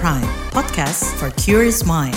Prime, podcast for curious mind.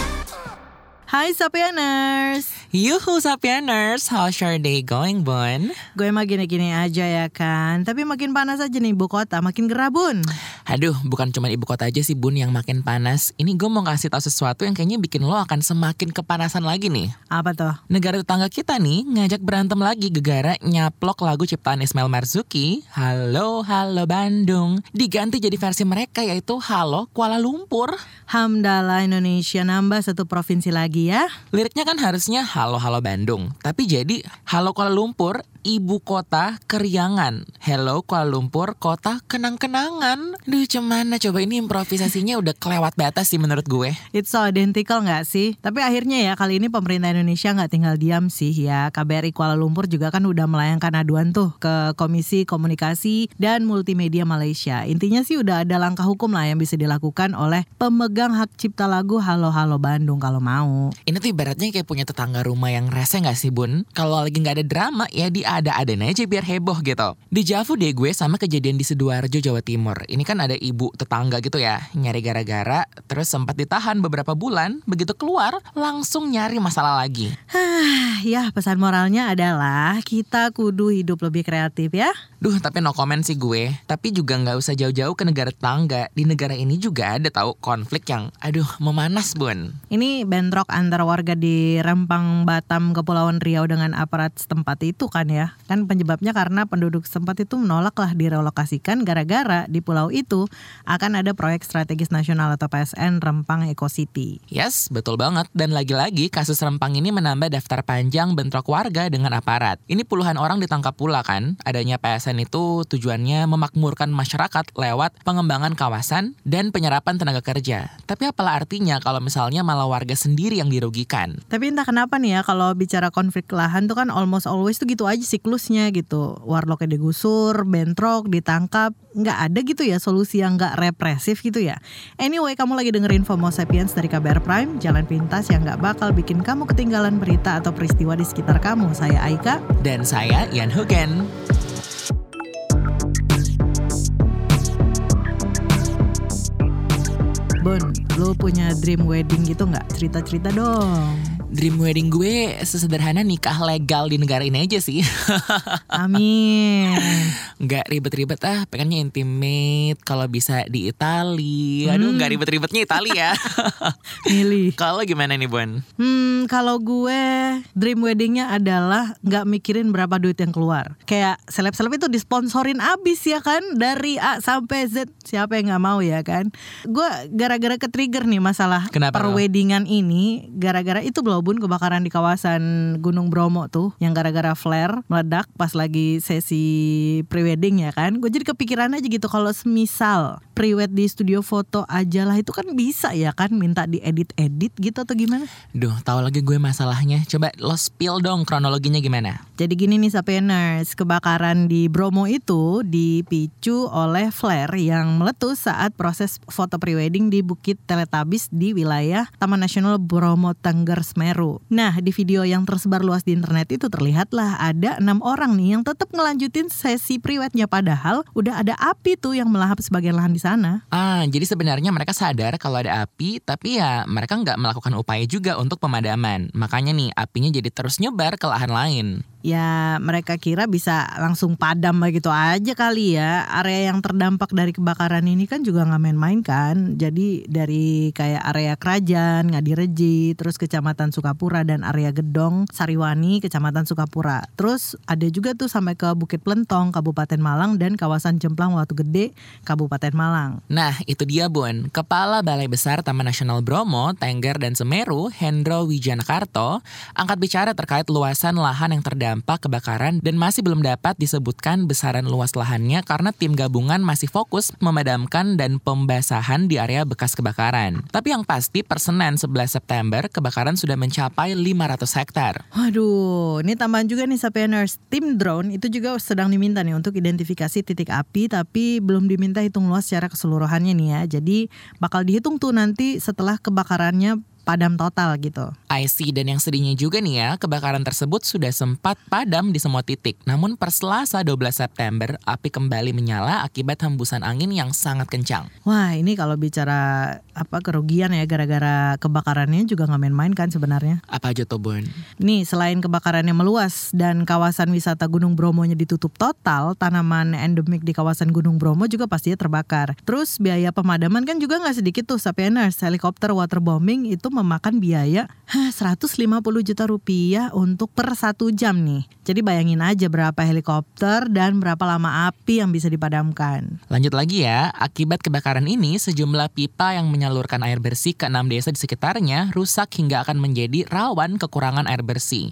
Hai Sapieners Yuhu Sapieners, how's your day going, Bun? Gue mah gini-gini aja ya kan. Tapi makin panas aja nih ibu kota, makin gerah bun. Aduh, bukan cuma ibu kota aja sih Bun yang makin panas. Ini gue mau kasih tahu sesuatu yang kayaknya bikin lo akan semakin kepanasan lagi nih. Apa tuh? Negara tetangga kita nih ngajak berantem lagi gegara nyaplok lagu ciptaan Ismail Marzuki. Halo, Halo Bandung. Diganti jadi versi mereka yaitu Halo Kuala Lumpur. Hamdalah Indonesia nambah satu provinsi lagi ya. Liriknya kan harusnya Halo Halo Bandung, tapi jadi Halo Kuala Lumpur, ibu kota keriangan. Hello Kuala Lumpur, kota kenang-kenangan. Duh, cemana coba ini improvisasinya udah kelewat batas sih menurut gue. It's so identical nggak sih? Tapi akhirnya ya kali ini pemerintah Indonesia nggak tinggal diam sih ya KBRI Kuala Lumpur juga kan udah melayangkan aduan tuh ke Komisi Komunikasi dan Multimedia Malaysia Intinya sih udah ada langkah hukum lah yang bisa dilakukan oleh pemegang hak cipta lagu Halo Halo Bandung kalau mau Ini tuh ibaratnya kayak punya tetangga rumah yang rese gak sih bun? Kalau lagi gak ada drama ya diada-adain aja biar heboh gitu. Di Javu deh gue sama kejadian di Sidoarjo Jawa Timur. Ini kan ada ibu tetangga gitu ya nyari gara-gara terus sempat ditahan beberapa bulan. Begitu keluar langsung nyari masalah lagi. Hah, ya pesan moralnya adalah kita kudu hidup lebih kreatif ya. Duh tapi no comment sih gue. Tapi juga nggak usah jauh-jauh ke negara tetangga. Di negara ini juga ada tahu konflik yang aduh memanas bun. Ini bentrok antar warga di Rempang, Batam, Kepulauan Riau dengan aparat setempat itu kan ya. Kan penyebabnya karena penduduk setempat itu menolak lah direlokasikan gara-gara di pulau itu akan ada proyek strategis nasional atau PSN Rempang Eco City. Yes, betul banget. Dan lagi-lagi kasus Rempang ini menambah daftar panjang bentrok warga dengan aparat. Ini puluhan orang ditangkap pula kan. Adanya PSN itu tujuannya memakmurkan masyarakat lewat pengembangan kawasan dan penyerapan tenaga kerja. Tapi apalah artinya kalau misalnya malah warga sendiri yang dirugikan? Tapi entah kenapa nih ya kalau bicara konflik lahan tuh kan almost always tuh gitu aja siklusnya gitu. Warlocknya digusur, bentrok, ditangkap, nggak ada gitu ya solusi yang nggak represif gitu ya. Anyway, kamu lagi dengerin FOMO Sapiens dari KBR Prime, jalan pintas yang nggak bakal bikin kamu ketinggalan berita atau peristiwa di sekitar kamu. Saya Aika. Dan saya Ian Hugen. Bon, lu punya dream wedding gitu nggak? Cerita-cerita dong. Dream wedding gue sesederhana nikah legal di negara ini aja sih. Amin. Nggak ribet-ribet ah, pengennya intimate. Kalau bisa di Itali. Aduh, nggak ribet-ribetnya Itali ya. Milih. Kalau gimana nih, Bon? Hmm, kalau gue dream weddingnya adalah nggak mikirin berapa duit yang keluar. Kayak seleb-seleb itu disponsorin abis ya kan dari A sampai Z. Siapa yang nggak mau ya kan? Gue gara-gara ke trigger nih masalah Kenapa ini. Gara-gara itu belum bun kebakaran di kawasan Gunung Bromo tuh, yang gara-gara flare meledak pas lagi sesi prewedding ya kan? Gue jadi kepikiran aja gitu kalau semisal prewed di studio foto aja lah itu kan bisa ya kan minta diedit-edit gitu atau gimana? Duh, tahu lagi gue masalahnya. Coba lo spill dong kronologinya gimana? Jadi gini nih Sapieners, kebakaran di Bromo itu dipicu oleh flare yang meletus saat proses foto prewedding di Bukit Teletabis di wilayah Taman Nasional Bromo Tengger Semeru. Nah, di video yang tersebar luas di internet itu terlihatlah ada enam orang nih yang tetap ngelanjutin sesi prewednya padahal udah ada api tuh yang melahap sebagian lahan di sana. Ah, jadi sebenarnya mereka sadar kalau ada api, tapi ya mereka nggak melakukan upaya juga untuk pemadaman. Makanya nih, apinya jadi terus nyebar ke lahan lain. Ya mereka kira bisa langsung padam begitu aja kali ya. Area yang terdampak dari kebakaran ini kan juga nggak main-main kan. Jadi dari kayak area Kerajaan, Ngadireji, terus Kecamatan Sukapura dan area Gedong, Sariwani, Kecamatan Sukapura. Terus ada juga tuh sampai ke Bukit Plentong, Kabupaten Malang dan kawasan Jemplang Watu Gede, Kabupaten Malang. Nah, itu dia Bun. Kepala Balai Besar Taman Nasional Bromo, Tengger, dan Semeru, Hendro Wijanakarto, angkat bicara terkait luasan lahan yang terdampak kebakaran dan masih belum dapat disebutkan besaran luas lahannya karena tim gabungan masih fokus memadamkan dan pembasahan di area bekas kebakaran. Tapi yang pasti per Senin 11 September, kebakaran sudah mencapai 500 hektar. Waduh, ini tambahan juga nih Sapieners. Tim drone itu juga sedang diminta nih untuk identifikasi titik api tapi belum diminta hitung luas secara keseluruhannya nih ya. Jadi bakal dihitung tuh nanti setelah kebakarannya padam total gitu. I see dan yang sedihnya juga nih ya, kebakaran tersebut sudah sempat padam di semua titik. Namun per Selasa 12 September, api kembali menyala akibat hembusan angin yang sangat kencang. Wah ini kalau bicara apa kerugian ya gara-gara kebakarannya juga nggak main-main kan sebenarnya. Apa aja tuh Bun? Nih selain kebakarannya meluas dan kawasan wisata Gunung Bromonya ditutup total, tanaman endemik di kawasan Gunung Bromo juga pastinya terbakar. Terus biaya pemadaman kan juga nggak sedikit tuh Sapieners. Helikopter waterbombing itu memakan biaya hah, 150 juta rupiah untuk per satu jam nih. Jadi bayangin aja berapa helikopter dan berapa lama api yang bisa dipadamkan. Lanjut lagi ya, akibat kebakaran ini sejumlah pipa yang menyalurkan air bersih ke enam desa di sekitarnya rusak hingga akan menjadi rawan kekurangan air bersih.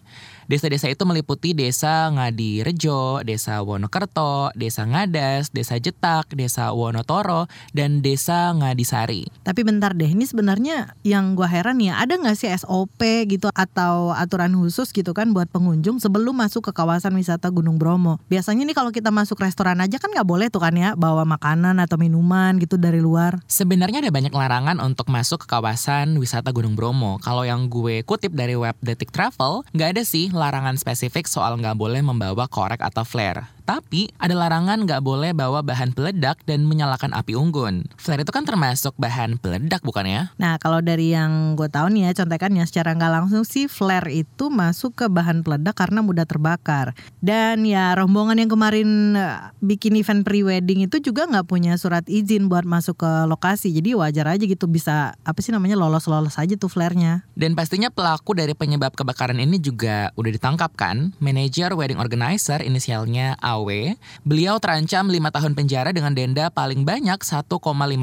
Desa-desa itu meliputi Desa Ngadirejo, Desa Wonokerto, Desa Ngadas, Desa Jetak, Desa Wonotoro, dan Desa Ngadisari. Tapi bentar deh, ini sebenarnya yang gua heran ya, ada nggak sih SOP gitu atau aturan khusus gitu kan buat pengunjung sebelum masuk ke kawasan wisata Gunung Bromo? Biasanya nih kalau kita masuk restoran aja kan nggak boleh tuh kan ya bawa makanan atau minuman gitu dari luar. Sebenarnya ada banyak larangan untuk masuk ke kawasan wisata Gunung Bromo. Kalau yang gue kutip dari web Detik Travel, nggak ada sih larangan spesifik soal nggak boleh membawa korek atau flare. Tapi ada larangan nggak boleh bawa bahan peledak dan menyalakan api unggun. Flare itu kan termasuk bahan peledak bukan ya? Nah kalau dari yang gue tahu nih ya contekannya secara nggak langsung sih flare itu masuk ke bahan peledak karena mudah terbakar. Dan ya rombongan yang kemarin eh, bikin event pre-wedding itu juga nggak punya surat izin buat masuk ke lokasi. Jadi wajar aja gitu bisa apa sih namanya lolos-lolos aja tuh flare-nya. Dan pastinya pelaku dari penyebab kebakaran ini juga udah ditangkap kan? Manajer wedding organizer inisialnya AW. Beliau terancam 5 tahun penjara dengan denda paling banyak 1,5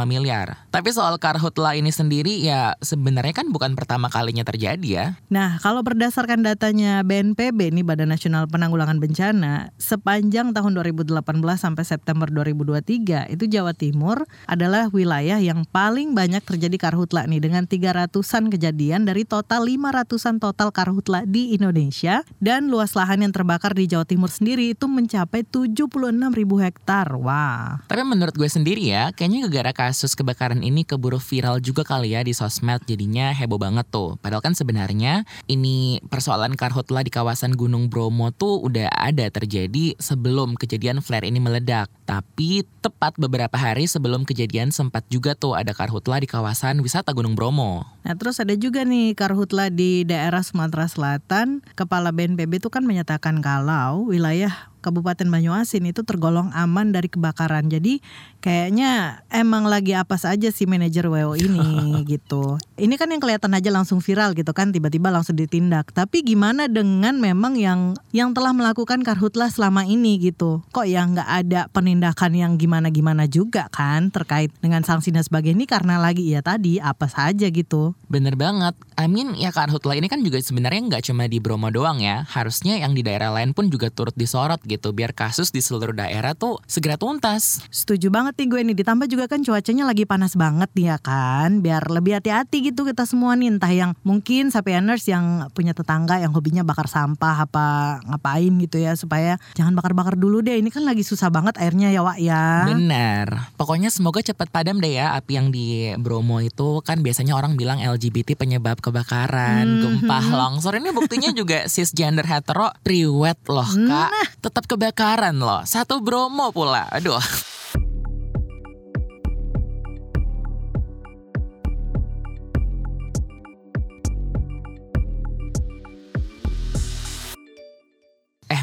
miliar. Tapi soal karhutla ini sendiri ya sebenarnya kan bukan pertama kalinya terjadi ya. Nah, kalau berdasarkan datanya BNPB nih Badan Nasional Penanggulangan Bencana, sepanjang tahun 2018 sampai September 2023 itu Jawa Timur adalah wilayah yang paling banyak terjadi karhutla nih dengan 300-an kejadian dari total 500-an total karhutla di Indonesia dan luas lahan yang terbakar di Jawa Timur sendiri itu mencapai 76 ribu hektar. Wah. Tapi menurut gue sendiri ya, kayaknya gara-gara kasus kebakaran ini keburu viral juga kali ya di sosmed jadinya heboh banget tuh. Padahal kan sebenarnya ini persoalan karhutla di kawasan Gunung Bromo tuh udah ada terjadi sebelum kejadian flare ini meledak. Tapi tepat beberapa hari sebelum kejadian sempat juga tuh ada karhutla di kawasan wisata Gunung Bromo. Nah terus ada juga nih karhutla di daerah Sumatera Selatan. Kepala BNPB itu kan menyatakan kalau wilayah Kabupaten Banyuasin itu tergolong aman dari kebakaran. Jadi kayaknya emang lagi apa saja si manajer WO ini gitu. Ini kan yang kelihatan aja langsung viral gitu kan tiba-tiba langsung ditindak. Tapi gimana dengan memang yang yang telah melakukan karhutla selama ini gitu. Kok ya nggak ada penindakan yang gimana-gimana juga kan terkait dengan sanksi dan sebagainya ini karena lagi ya tadi apa saja gitu. Bener banget. I mean ya karhutla ini kan juga sebenarnya nggak cuma di Bromo doang ya. Harusnya yang di daerah lain pun juga turut disorot gitu biar kasus di seluruh daerah tuh segera tuntas. Setuju banget nih gue nih ditambah juga kan cuacanya lagi panas banget nih ya kan biar lebih hati-hati gitu kita semua nih entah yang mungkin sapieners yang punya tetangga yang hobinya bakar sampah apa ngapain gitu ya supaya jangan bakar-bakar dulu deh ini kan lagi susah banget airnya ya Wak ya. Bener. Pokoknya semoga cepat padam deh ya api yang di Bromo itu kan biasanya orang bilang LGBT penyebab kebakaran, Mhm. gempa, longsor. Ini buktinya juga cisgender hetero priwet loh kak. Nah. Tetap kebakaran loh. Satu Bromo pula. Aduh.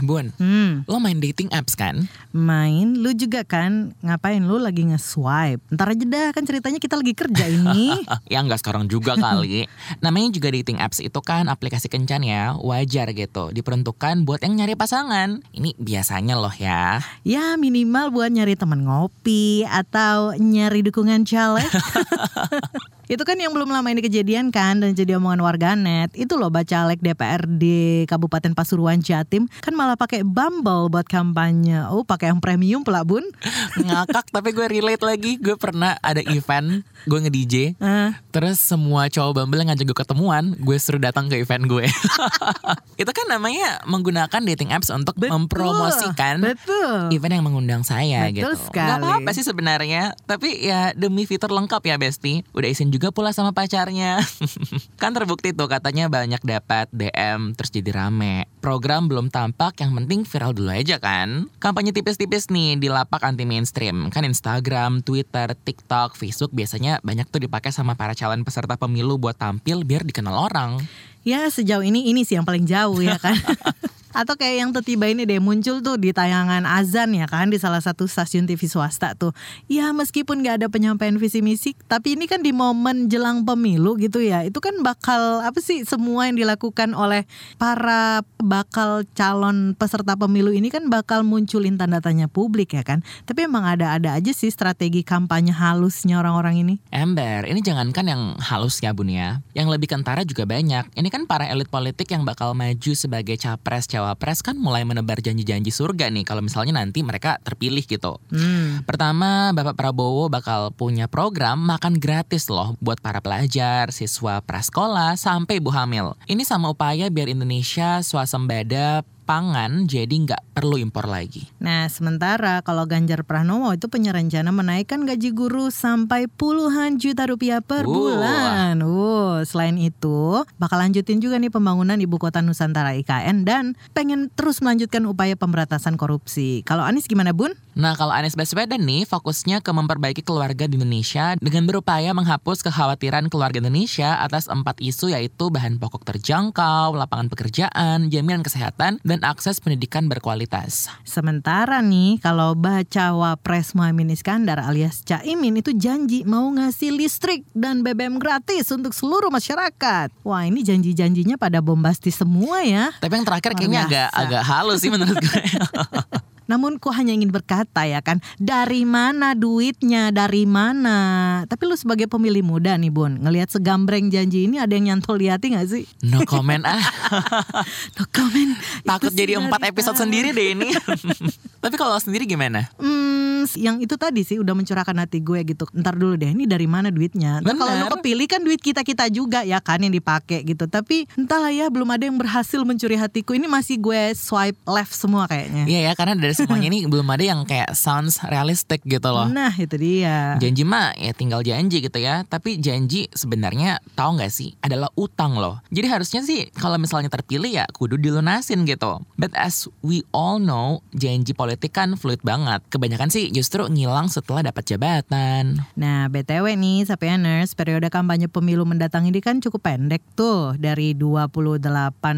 Bun, Hmm, lo main dating apps kan? main lu juga kan ngapain lu lagi nge-swipe. Ntar aja dah kan ceritanya kita lagi kerja ini. ya nggak sekarang juga kali. Namanya juga dating apps itu kan aplikasi kencan ya, wajar gitu. Diperuntukkan buat yang nyari pasangan. Ini biasanya loh ya. ya minimal buat nyari teman ngopi atau nyari dukungan caleg. Itu kan yang belum lama ini kejadian kan dan jadi omongan warganet. Itu loh bacalek DPRD Kabupaten Pasuruan Jatim kan malah pakai Bumble buat kampanye. Oh, pakai yang premium pula, Bun. Ngakak tapi gue relate lagi. Gue pernah ada event, gue nge-DJ. Eh, Terus semua cowok Bumble yang ngajak gue ketemuan, gue suruh datang ke event gue. itu kan namanya menggunakan dating apps untuk Betul. mempromosikan Betul. event yang mengundang saya Betul gitu. sekali. Gak apa-apa sih sebenarnya, tapi ya demi fitur lengkap ya Besti. Udah izin juga pula sama pacarnya. kan terbukti tuh katanya banyak dapat DM terus jadi rame. Program belum tampak, yang penting viral dulu aja kan. Kampanye tipis-tipis nih di lapak anti mainstream. Kan Instagram, Twitter, TikTok, Facebook biasanya banyak tuh dipakai sama para calon peserta pemilu buat tampil biar dikenal orang. Ya sejauh ini ini sih yang paling jauh ya kan. Atau kayak yang tiba ini deh muncul tuh di tayangan azan ya kan di salah satu stasiun TV swasta tuh. Ya meskipun gak ada penyampaian visi misi, tapi ini kan di momen jelang pemilu gitu ya. Itu kan bakal apa sih semua yang dilakukan oleh para bakal calon peserta pemilu ini kan bakal munculin tanda tanya publik ya kan. Tapi emang ada-ada aja sih strategi kampanye halusnya orang-orang ini. Ember, ini jangankan yang halusnya bun ya. Yang lebih kentara juga banyak. Ini kan para elit politik yang bakal maju sebagai capres cawapres cawapres kan mulai menebar janji-janji surga nih kalau misalnya nanti mereka terpilih gitu. Hmm. Pertama, Bapak Prabowo bakal punya program makan gratis loh buat para pelajar, siswa prasekolah, sampai ibu hamil. Ini sama upaya biar Indonesia swasembada pangan jadi nggak perlu impor lagi. Nah, sementara kalau Ganjar Pranowo itu punya rencana menaikkan gaji guru sampai puluhan juta rupiah per Wah. bulan. Uh, selain itu, bakal lanjutin juga nih pembangunan ibu kota Nusantara IKN dan pengen terus melanjutkan upaya pemberantasan korupsi. Kalau Anies gimana, Bun? Nah, kalau Anies Baswedan nih fokusnya ke memperbaiki keluarga di Indonesia dengan berupaya menghapus kekhawatiran keluarga Indonesia atas empat isu yaitu bahan pokok terjangkau, lapangan pekerjaan, jaminan kesehatan, dan akses pendidikan berkualitas. Sementara nih, kalau baca wapres Muhammad Iskandar alias Caimin itu janji mau ngasih listrik dan BBM gratis untuk seluruh masyarakat. Wah, ini janji-janjinya pada bombastis semua ya. Tapi yang terakhir kayaknya agak agak halus sih menurut gue. Namun ku hanya ingin berkata ya kan, dari mana duitnya, dari mana? Tapi lu sebagai pemilih muda nih Bun, ngelihat segambreng janji ini ada yang nyantol di hati gak sih? No comment ah. No comment. Takut Itu jadi empat episode tadi. sendiri deh ini. Tapi kalau sendiri gimana? Hmm, yang itu tadi sih udah mencurahkan hati gue gitu. Ntar dulu deh, ini dari mana duitnya? Kalau lu kepilih kan duit kita kita juga ya kan yang dipakai gitu. Tapi entahlah ya, belum ada yang berhasil mencuri hatiku. Ini masih gue swipe left semua kayaknya. Iya ya, karena dari semuanya ini belum ada yang kayak sounds realistic gitu loh. Nah itu dia. Janji mah ya tinggal janji gitu ya. Tapi janji sebenarnya tahu nggak sih adalah utang loh. Jadi harusnya sih kalau misalnya terpilih ya kudu dilunasin gitu. But as we all know, janji politik kan fluid banget. Kebanyakan sih justru ngilang setelah dapat jabatan. Nah, BTW nih, Sapieners, periode kampanye pemilu mendatang ini kan cukup pendek tuh. Dari 28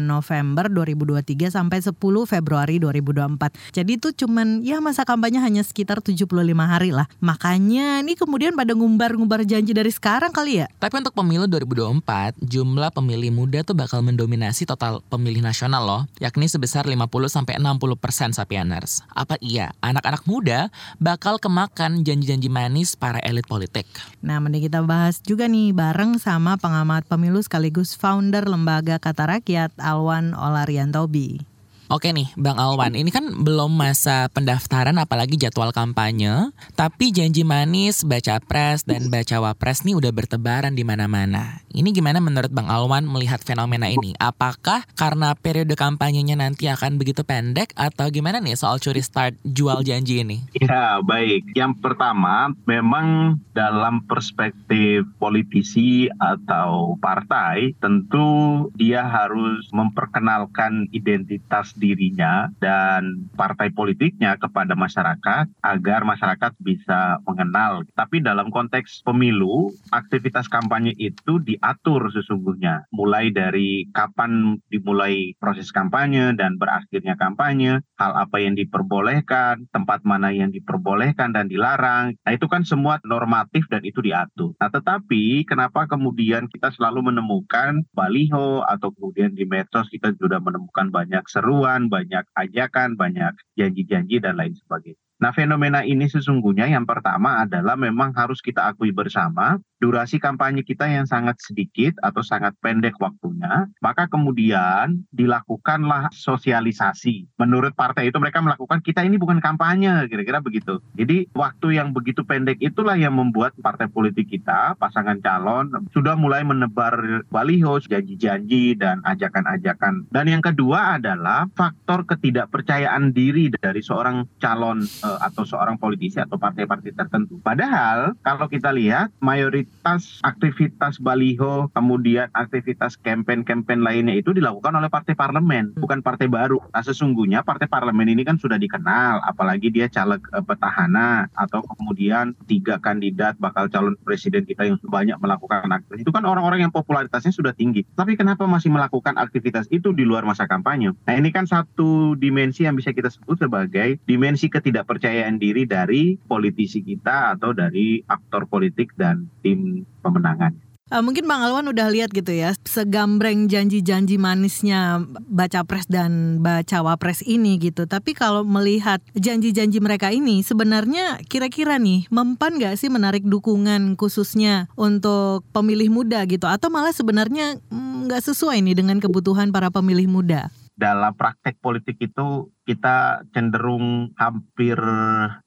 November 2023 sampai 10 Februari 2024. Jadi itu cuman ya masa kampanye hanya sekitar 75 hari lah. Makanya nih kemudian pada ngumbar-ngumbar janji dari sekarang kali ya. Tapi untuk pemilu 2024, jumlah pemilih muda tuh bakal mendominasi total pemilih nasional loh, yakni sebesar 50 sampai 60 persen Sapieners. Apa iya anak-anak muda bakal kemakan janji-janji manis para elit politik? Nah, mending kita bahas juga nih bareng sama pengamat pemilu sekaligus founder lembaga Kata Rakyat Alwan Olariantobi. Oke nih, Bang Alwan, ini kan belum masa pendaftaran apalagi jadwal kampanye, tapi janji manis baca pres dan baca wapres nih udah bertebaran di mana-mana. Ini gimana menurut Bang Alwan melihat fenomena ini? Apakah karena periode kampanyenya nanti akan begitu pendek atau gimana nih soal curi start jual janji ini? Ya, baik. Yang pertama, memang dalam perspektif politisi atau partai, tentu dia harus memperkenalkan identitas dirinya dan partai politiknya kepada masyarakat agar masyarakat bisa mengenal. Tapi dalam konteks pemilu, aktivitas kampanye itu diatur sesungguhnya. Mulai dari kapan dimulai proses kampanye dan berakhirnya kampanye, hal apa yang diperbolehkan, tempat mana yang diperbolehkan dan dilarang. Nah, itu kan semua normatif dan itu diatur. Nah, tetapi kenapa kemudian kita selalu menemukan baliho atau kemudian di medsos kita sudah menemukan banyak seruan, banyak ajakan, banyak janji-janji dan lain sebagainya. Nah, fenomena ini sesungguhnya yang pertama adalah memang harus kita akui bersama durasi kampanye kita yang sangat sedikit atau sangat pendek waktunya, maka kemudian dilakukanlah sosialisasi. Menurut partai itu mereka melakukan kita ini bukan kampanye, kira-kira begitu. Jadi waktu yang begitu pendek itulah yang membuat partai politik kita, pasangan calon sudah mulai menebar baliho, janji-janji dan ajakan-ajakan. Dan yang kedua adalah faktor ketidakpercayaan diri dari seorang calon uh, atau seorang politisi atau partai-partai tertentu. Padahal kalau kita lihat mayoritas aktivitas baliho kemudian aktivitas campaign-campaign lainnya itu dilakukan oleh partai parlemen, bukan partai baru. Nah sesungguhnya partai parlemen ini kan sudah dikenal, apalagi dia caleg uh, petahana atau kemudian tiga kandidat bakal calon presiden kita yang banyak melakukan aktivitas itu kan orang-orang yang popularitasnya sudah tinggi. Tapi kenapa masih melakukan aktivitas itu di luar masa kampanye? Nah ini kan satu dimensi yang bisa kita sebut sebagai dimensi ketidakpercayaan diri dari politisi kita atau dari aktor politik dan tim pemenangan. Uh, mungkin Bang Alwan udah lihat gitu ya segambreng janji-janji manisnya baca pres dan baca wapres ini gitu. Tapi kalau melihat janji-janji mereka ini sebenarnya kira-kira nih mempan gak sih menarik dukungan khususnya untuk pemilih muda gitu? Atau malah sebenarnya mm, nggak mm, sesuai nih dengan kebutuhan para pemilih muda? Dalam praktek politik itu kita cenderung hampir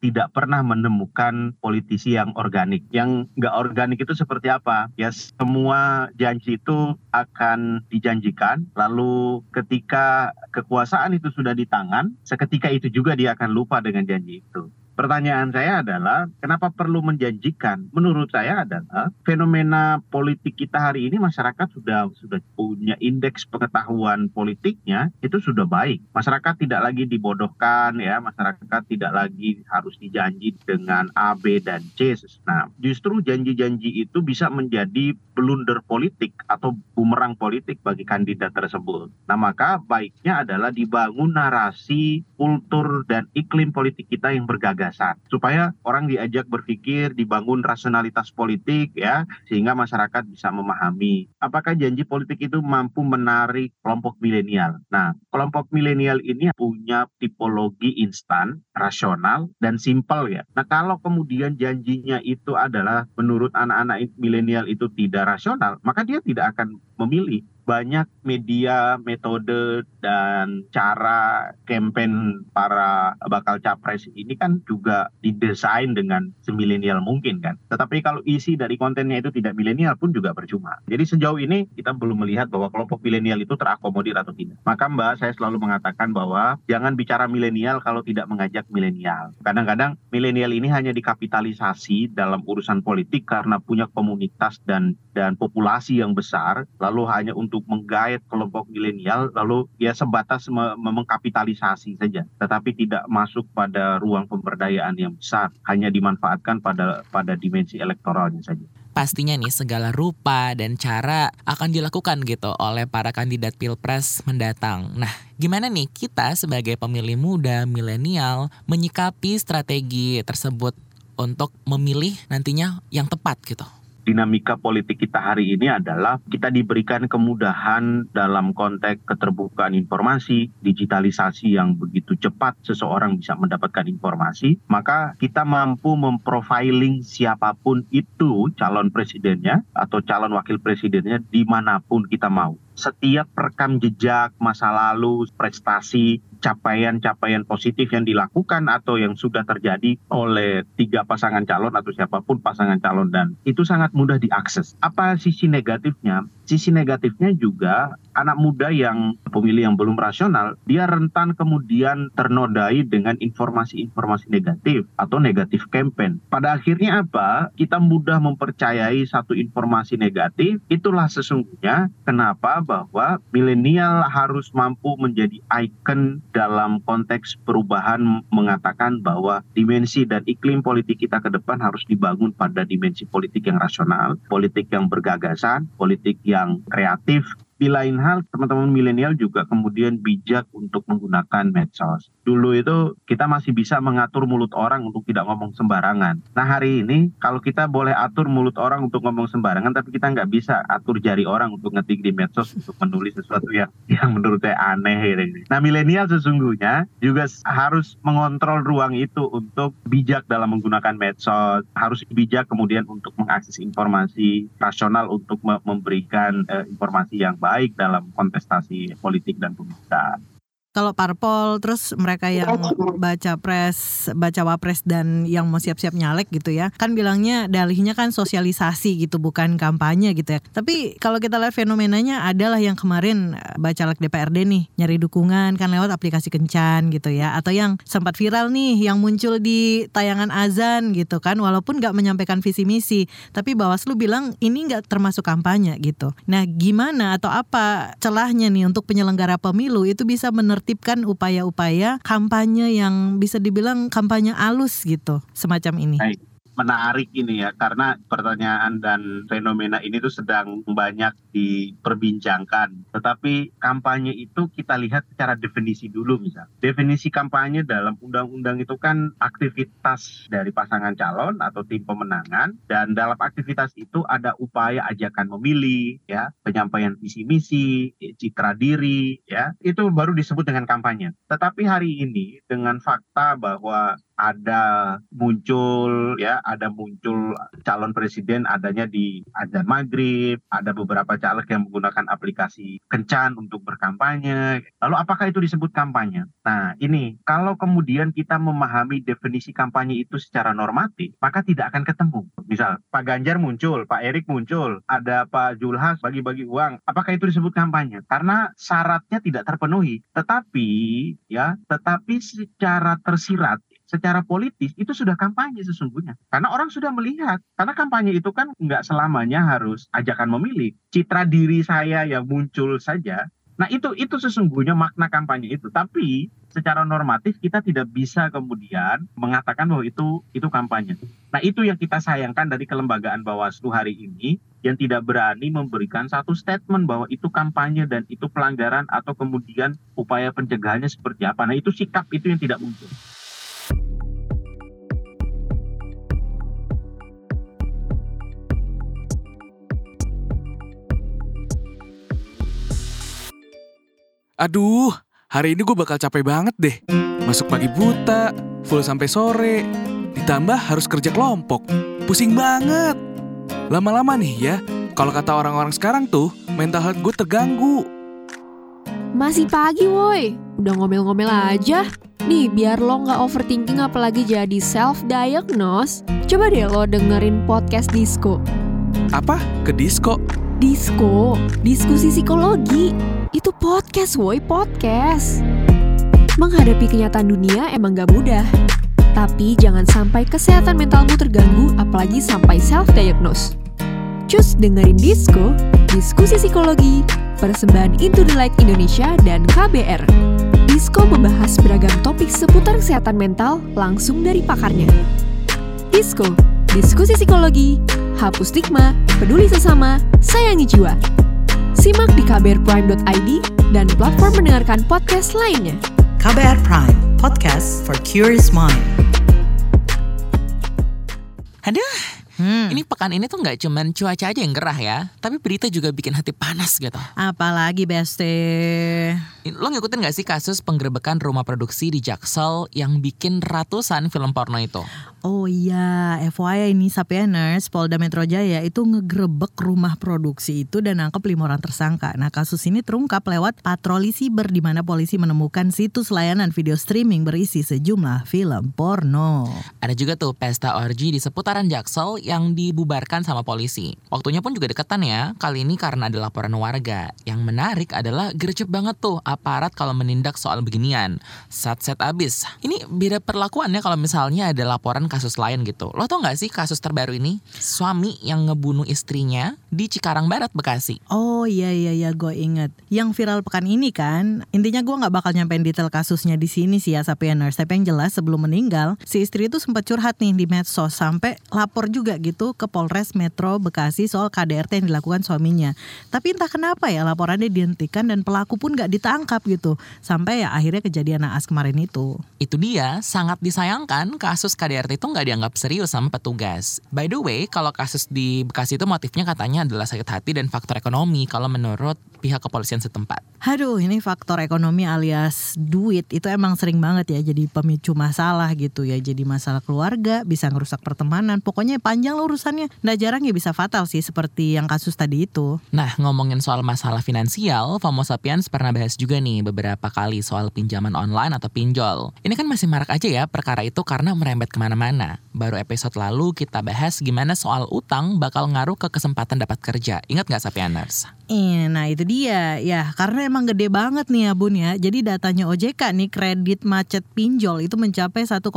tidak pernah menemukan politisi yang organik. Yang nggak organik itu seperti apa? Ya semua janji itu akan dijanjikan, lalu ketika kekuasaan itu sudah di tangan, seketika itu juga dia akan lupa dengan janji itu. Pertanyaan saya adalah kenapa perlu menjanjikan? Menurut saya adalah fenomena politik kita hari ini masyarakat sudah sudah punya indeks pengetahuan politiknya itu sudah baik. Masyarakat tidak lagi dibodohkan ya, masyarakat tidak lagi harus dijanji dengan A, B dan C. Nah, justru janji-janji itu bisa menjadi blunder politik atau bumerang politik bagi kandidat tersebut. Nah, maka baiknya adalah dibangun narasi, kultur dan iklim politik kita yang bergagas dasar supaya orang diajak berpikir dibangun rasionalitas politik ya sehingga masyarakat bisa memahami apakah janji politik itu mampu menarik kelompok milenial. Nah, kelompok milenial ini punya tipologi instan, rasional dan simpel ya. Nah, kalau kemudian janjinya itu adalah menurut anak-anak milenial itu tidak rasional, maka dia tidak akan memilih banyak media, metode, dan cara campaign para bakal capres ini kan juga didesain dengan semilenial mungkin kan. Tetapi kalau isi dari kontennya itu tidak milenial pun juga percuma. Jadi sejauh ini kita belum melihat bahwa kelompok milenial itu terakomodir atau tidak. Maka Mbak, saya selalu mengatakan bahwa jangan bicara milenial kalau tidak mengajak milenial. Kadang-kadang milenial ini hanya dikapitalisasi dalam urusan politik karena punya komunitas dan dan populasi yang besar, lalu hanya untuk untuk menggait kelompok milenial lalu ya sebatas mengkapitalisasi saja tetapi tidak masuk pada ruang pemberdayaan yang besar hanya dimanfaatkan pada pada dimensi elektoralnya saja pastinya nih segala rupa dan cara akan dilakukan gitu oleh para kandidat pilpres mendatang. Nah, gimana nih kita sebagai pemilih muda milenial menyikapi strategi tersebut untuk memilih nantinya yang tepat gitu? Dinamika politik kita hari ini adalah kita diberikan kemudahan dalam konteks keterbukaan informasi, digitalisasi yang begitu cepat seseorang bisa mendapatkan informasi, maka kita mampu memprofiling siapa pun itu calon presidennya atau calon wakil presidennya di mana pun kita mau setiap rekam jejak masa lalu, prestasi, capaian-capaian positif yang dilakukan atau yang sudah terjadi oleh tiga pasangan calon atau siapa pun pasangan calon dan itu sangat mudah diakses. Apa sisi negatifnya? Sisi negatifnya juga anak muda yang pemilih yang belum rasional, dia rentan kemudian ternodai dengan informasi-informasi negatif atau negatif campaign. Pada akhirnya apa? Kita mudah mempercayai satu informasi negatif. Itulah sesungguhnya kenapa bahwa milenial harus mampu menjadi ikon dalam konteks perubahan mengatakan bahwa dimensi dan iklim politik kita ke depan harus dibangun pada dimensi politik yang rasional, politik yang bergagasan, politik yang kreatif di lain hal teman-teman milenial juga kemudian bijak untuk menggunakan medsos. Dulu itu kita masih bisa mengatur mulut orang untuk tidak ngomong sembarangan. Nah hari ini kalau kita boleh atur mulut orang untuk ngomong sembarangan tapi kita nggak bisa atur jari orang untuk ngetik di medsos untuk menulis sesuatu yang yang menurut saya aneh. Nah milenial sesungguhnya juga harus mengontrol ruang itu untuk bijak dalam menggunakan medsos. Harus bijak kemudian untuk mengakses informasi rasional untuk memberikan uh, informasi yang baik baik dalam kontestasi politik dan pemerintahan. Kalau parpol terus mereka yang baca pres, baca wapres dan yang mau siap-siap nyalek gitu ya. Kan bilangnya dalihnya kan sosialisasi gitu bukan kampanye gitu ya. Tapi kalau kita lihat fenomenanya adalah yang kemarin eh, baca lek DPRD nih nyari dukungan kan lewat aplikasi kencan gitu ya atau yang sempat viral nih yang muncul di tayangan azan gitu kan walaupun nggak menyampaikan visi misi tapi Bawaslu bilang ini nggak termasuk kampanye gitu. Nah, gimana atau apa celahnya nih untuk penyelenggara pemilu itu bisa mener menertibkan upaya-upaya kampanye yang bisa dibilang kampanye alus gitu semacam ini. Baik menarik ini ya karena pertanyaan dan fenomena ini tuh sedang banyak diperbincangkan. Tetapi kampanye itu kita lihat secara definisi dulu misal. Definisi kampanye dalam undang-undang itu kan aktivitas dari pasangan calon atau tim pemenangan dan dalam aktivitas itu ada upaya ajakan memilih ya, penyampaian visi misi, citra diri ya. Itu baru disebut dengan kampanye. Tetapi hari ini dengan fakta bahwa ada muncul ya ada muncul calon presiden adanya di azan maghrib ada beberapa caleg yang menggunakan aplikasi kencan untuk berkampanye. Lalu apakah itu disebut kampanye? Nah ini kalau kemudian kita memahami definisi kampanye itu secara normatif maka tidak akan ketemu. Misal Pak Ganjar muncul Pak Erik muncul ada Pak Julhas bagi-bagi uang apakah itu disebut kampanye? Karena syaratnya tidak terpenuhi. Tetapi ya tetapi secara tersirat secara politis itu sudah kampanye sesungguhnya. Karena orang sudah melihat, karena kampanye itu kan nggak selamanya harus ajakan memilih. Citra diri saya yang muncul saja. Nah itu itu sesungguhnya makna kampanye itu. Tapi secara normatif kita tidak bisa kemudian mengatakan bahwa itu itu kampanye. Nah itu yang kita sayangkan dari kelembagaan Bawaslu hari ini yang tidak berani memberikan satu statement bahwa itu kampanye dan itu pelanggaran atau kemudian upaya pencegahannya seperti apa. Nah itu sikap itu yang tidak muncul. Aduh, hari ini gue bakal capek banget deh. Masuk pagi buta, full sampai sore, ditambah harus kerja kelompok. Pusing banget. Lama-lama nih ya, kalau kata orang-orang sekarang tuh, mental health gue terganggu. Masih pagi woi, udah ngomel-ngomel aja. Nih, biar lo nggak overthinking apalagi jadi self-diagnose, coba deh lo dengerin podcast Disco. Apa? Ke disco? Disco, diskusi psikologi. Itu podcast woi, podcast. Menghadapi kenyataan dunia emang gak mudah. Tapi jangan sampai kesehatan mentalmu terganggu apalagi sampai self-diagnose. Cus dengerin Disco, diskusi psikologi, persembahan Into the Light Indonesia dan KBR. Disco membahas beragam topik seputar kesehatan mental langsung dari pakarnya. Disco, diskusi psikologi, hapus stigma, peduli sesama, sayangi jiwa. Simak di kbrprime.id dan platform mendengarkan podcast lainnya. KBR Prime, podcast for curious mind. Aduh, Hmm. ini pekan ini tuh nggak cuman cuaca aja yang gerah ya, tapi berita juga bikin hati panas gitu. Apalagi Beste. Lo ngikutin gak sih kasus penggerebekan rumah produksi di Jaksel yang bikin ratusan film porno itu? Oh iya, FYI ini Sapieners, Polda Metro Jaya itu ngegrebek rumah produksi itu dan nangkep lima orang tersangka. Nah kasus ini terungkap lewat patroli siber di mana polisi menemukan situs layanan video streaming berisi sejumlah film porno. Ada juga tuh pesta orgi di seputaran Jaksel yang dibubarkan sama polisi. Waktunya pun juga deketan ya, kali ini karena ada laporan warga. Yang menarik adalah gercep banget tuh aparat kalau menindak soal beginian. Sat-set abis. Ini beda perlakuannya kalau misalnya ada laporan kasus lain gitu. Lo tau gak sih kasus terbaru ini? Suami yang ngebunuh istrinya di Cikarang Barat, Bekasi. Oh iya iya iya gue inget Yang viral pekan ini kan Intinya gue gak bakal nyampein detail kasusnya di sini sih ya Sapieners Tapi yang jelas sebelum meninggal Si istri itu sempat curhat nih di medsos Sampai lapor juga gitu ke Polres Metro Bekasi Soal KDRT yang dilakukan suaminya Tapi entah kenapa ya laporannya dihentikan Dan pelaku pun gak ditangkap gitu Sampai ya akhirnya kejadian naas kemarin itu Itu dia, sangat disayangkan kasus KDRT itu nggak dianggap serius sama petugas. By the way, kalau kasus di Bekasi itu motifnya katanya adalah sakit hati dan faktor ekonomi. Kalau menurut pihak kepolisian setempat. Aduh, ini faktor ekonomi alias duit itu emang sering banget ya jadi pemicu masalah gitu ya. Jadi masalah keluarga, bisa ngerusak pertemanan. Pokoknya panjang lah urusannya. Nggak jarang ya bisa fatal sih seperti yang kasus tadi itu. Nah, ngomongin soal masalah finansial, FOMO Sapiens pernah bahas juga nih beberapa kali soal pinjaman online atau pinjol. Ini kan masih marak aja ya perkara itu karena merembet ke mana-mana. Baru episode lalu kita bahas gimana soal utang bakal ngaruh ke kesempatan dapat kerja. Ingat nggak Sapieners? Iya, nah itu dia ya karena emang gede banget nih ya Bun ya. Jadi datanya OJK nih kredit macet pinjol itu mencapai 1,7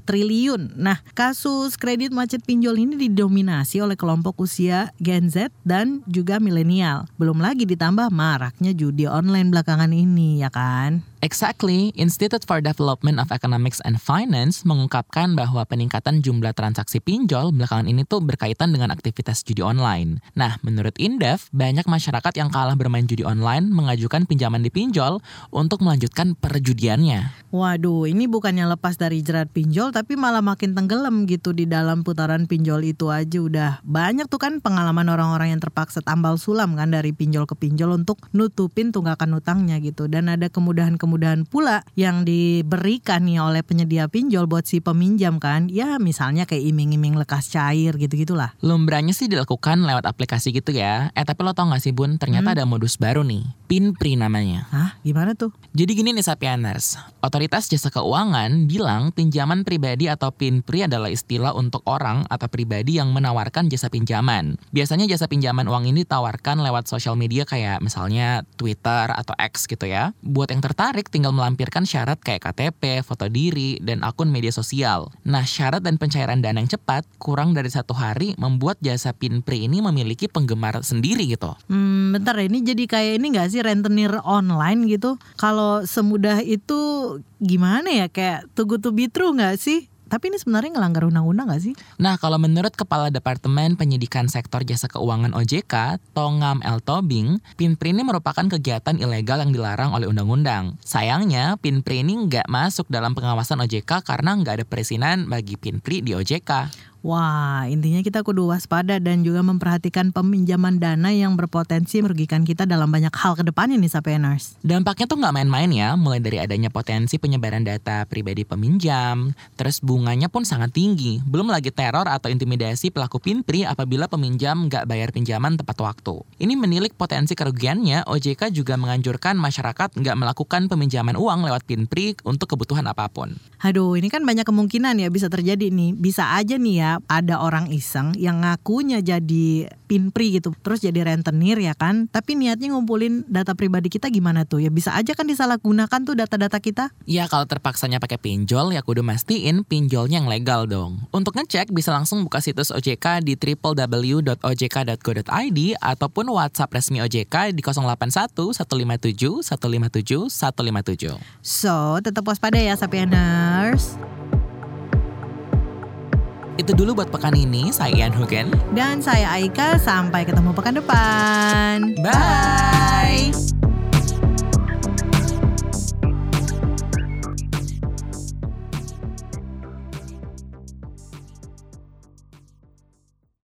triliun. Nah kasus kredit macet pinjol ini didominasi oleh kelompok usia Gen Z dan juga milenial. Belum lagi ditambah maraknya judi online belakangan ini ya kan. Exactly, Institute for Development of Economics and Finance mengungkapkan bahwa peningkatan jumlah transaksi pinjol belakangan ini tuh berkaitan dengan aktivitas judi online. Nah, menurut Indef, banyak masyarakat yang kalah bermain judi online mengajukan pinjaman di pinjol untuk melanjutkan perjudiannya. Waduh, ini bukannya lepas dari jerat pinjol tapi malah makin tenggelam gitu di dalam putaran pinjol itu aja udah banyak tuh kan pengalaman orang-orang yang terpaksa tambal sulam kan dari pinjol ke pinjol untuk nutupin tunggakan utangnya gitu dan ada kemudahan-kemudahan pula yang diberikan nih oleh penyedia pinjol buat si peminjam kan ya misalnya kayak iming-iming lekas cair gitu-gitulah. Lumrahnya sih dilakukan lewat aplikasi gitu ya. Eh tapi lo tau gak sih Bun, ternyata ada modus baru nih. Pinpri namanya. Hah, gimana tuh? Jadi gini nih Sapieners, otoritas jasa keuangan bilang pinjaman pribadi atau pinpri adalah istilah untuk orang atau pribadi yang menawarkan jasa pinjaman. Biasanya jasa pinjaman uang ini ditawarkan lewat sosial media kayak misalnya Twitter atau X gitu ya. Buat yang tertarik tinggal melampirkan syarat kayak KTP, foto diri, dan akun media sosial. Nah syarat dan pencairan dana yang cepat kurang dari satu hari membuat jasa pinpri ini memiliki penggemar sendiri gitu. Hmm, bentar ini jadi kayak ini gak sih rentenir online gitu? Kalau semudah itu gimana ya kayak good to be true gak sih? Tapi ini sebenarnya ngelanggar undang-undang gak sih? Nah, kalau menurut Kepala Departemen Penyidikan Sektor Jasa Keuangan OJK, Tongam L. Tobing, Pinpri ini merupakan kegiatan ilegal yang dilarang oleh undang-undang. Sayangnya, Pinpri ini nggak masuk dalam pengawasan OJK karena nggak ada perizinan bagi Pinpri di OJK. Wah, intinya kita kudu waspada dan juga memperhatikan peminjaman dana yang berpotensi merugikan kita dalam banyak hal ke depannya nih Sapieners. Dampaknya tuh nggak main-main ya, mulai dari adanya potensi penyebaran data pribadi peminjam, terus bunganya pun sangat tinggi. Belum lagi teror atau intimidasi pelaku pinpri apabila peminjam nggak bayar pinjaman tepat waktu. Ini menilik potensi kerugiannya, OJK juga menganjurkan masyarakat nggak melakukan peminjaman uang lewat pinpri untuk kebutuhan apa pun. Aduh, ini kan banyak kemungkinan ya bisa terjadi nih. Bisa aja nih ya ada orang iseng yang ngakunya jadi pinpri gitu, terus jadi rentenir ya kan. Tapi niatnya ngumpulin data pribadi kita gimana tuh? Ya bisa aja kan disalahgunakan tuh data-data kita. Ya kalau terpaksanya pakai pinjol ya kudu mastiin pinjolnya yang legal dong. Untuk ngecek bisa langsung buka situs OJK di www.ojk.go.id ataupun WhatsApp resmi OJK di 081 157 157 157. So, tetap waspada ya Sapieners. Itu dulu buat pekan ini. Saya Ian Hugen. Dan saya Aika. Sampai ketemu pekan depan. Bye. Bye.